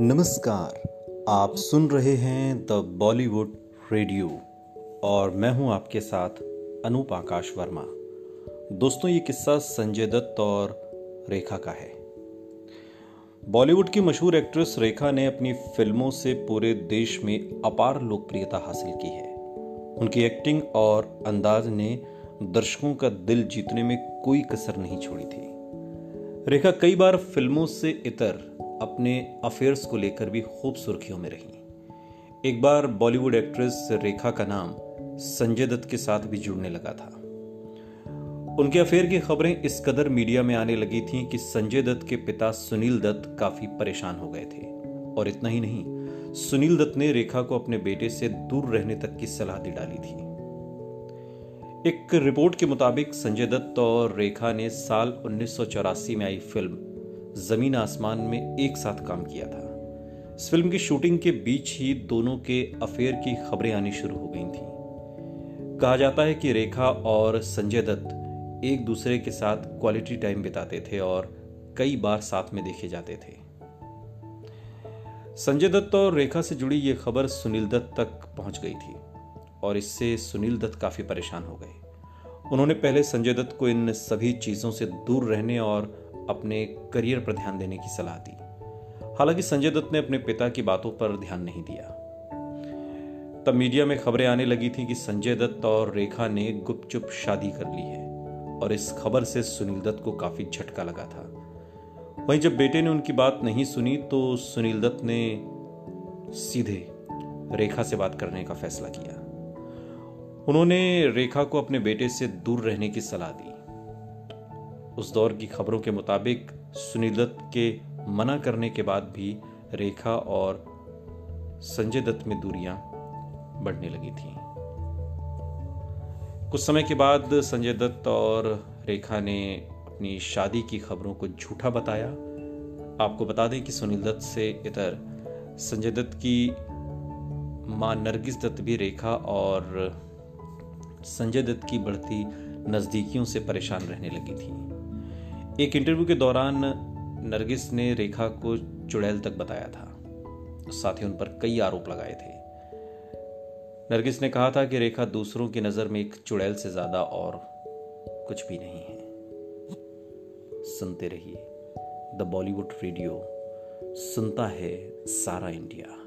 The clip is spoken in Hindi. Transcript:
नमस्कार, आप सुन रहे हैं द बॉलीवुड रेडियो और मैं हूँ आपके साथ अनूप आकाश वर्मा। दोस्तों, ये किस्सा संजय दत्त और रेखा का है। बॉलीवुड की मशहूर एक्ट्रेस रेखा ने अपनी फ़िल्मों से पूरे देश में अपार लोकप्रियता हासिल की है। उनकी एक्टिंग और अंदाज ने दर्शकों का दिल जीतने में कोई कसर नहीं छोड़ी थी। रेखा कई बार फ़िल्मों से इतर अपने अफेयर्स को लेकर भी खूब सुर्खियों में रही। एक बार बॉलीवुड एक्ट्रेस रेखा का नाम संजय दत्त के साथ भी जुड़ने लगा था। उनके अफेयर की खबरें इस कदर मीडिया में आने लगी थीं कि संजय दत्त के पिता सुनील दत्त काफ़ी परेशान हो गए थे। और इतना ही नहीं, सुनील दत्त ने रेखा को अपने बेटे से दूर रहने तक की सलाह दी डाली थी। एक रिपोर्ट के मुताबिक संजय दत्त और रेखा ने साल उन्नीस सौ चौरासी में आई फ़िल्म ज़मीन आसमान में एक साथ काम किया था। इस फ़िल्म की शूटिंग के बीच ही दोनों के अफेयर की खबरें आनी शुरू हो गई थी। कहा जाता है कि रेखा और संजय दत्त एक दूसरे के साथ क्वालिटी टाइम बिताते थे और कई बार साथ में देखे जाते थे। संजय दत्त और रेखा से जुड़ी यह खबर सुनील दत्त तक पहुँच गई थी और इससे सुनील दत्त काफ़ी परेशान हो गए। उन्होंने पहले संजय दत्त को इन सभी चीज़ों से दूर रहने और अपने करियर पर ध्यान देने की सलाह दी। हालाँकि संजय दत्त ने अपने पिता की बातों पर ध्यान नहीं दिया। तब मीडिया में खबरें आने लगी थी कि संजय दत्त और रेखा ने गुपचुप शादी कर ली है और इस खबर से सुनील दत्त को काफ़ी झटका लगा था। वहीं जब बेटे ने उनकी बात नहीं सुनी तो सुनील दत्त ने सीधे रेखा से बात करने का फैसला किया। उन्होंने रेखा को अपने बेटे से दूर रहने की सलाह दी। उस दौर की खबरों के मुताबिक सुनील दत्त के मना करने के बाद भी रेखा और संजय दत्त में दूरियाँ बढ़ने लगी थी। कुछ समय के बाद संजय दत्त और रेखा ने अपनी शादी की खबरों को झूठा बताया। आपको बता दें कि सुनील दत्त से इधर संजय दत्त की माँ नरगिस दत्त भी रेखा और संजय दत्त की बढ़ती नजदीकियों से परेशान रहने लगी थी। एक इंटरव्यू के दौरान नरगिस ने रेखा को चुड़ैल तक बताया था। साथ ही उन पर कई आरोप लगाए थे। नरगिस ने कहा था कि रेखा दूसरों की नज़र में एक चुड़ैल से ज़्यादा और कुछ भी नहीं है। सुनते रहिए। द बॉलीवुड रेडियो, सुनता है सारा इंडिया।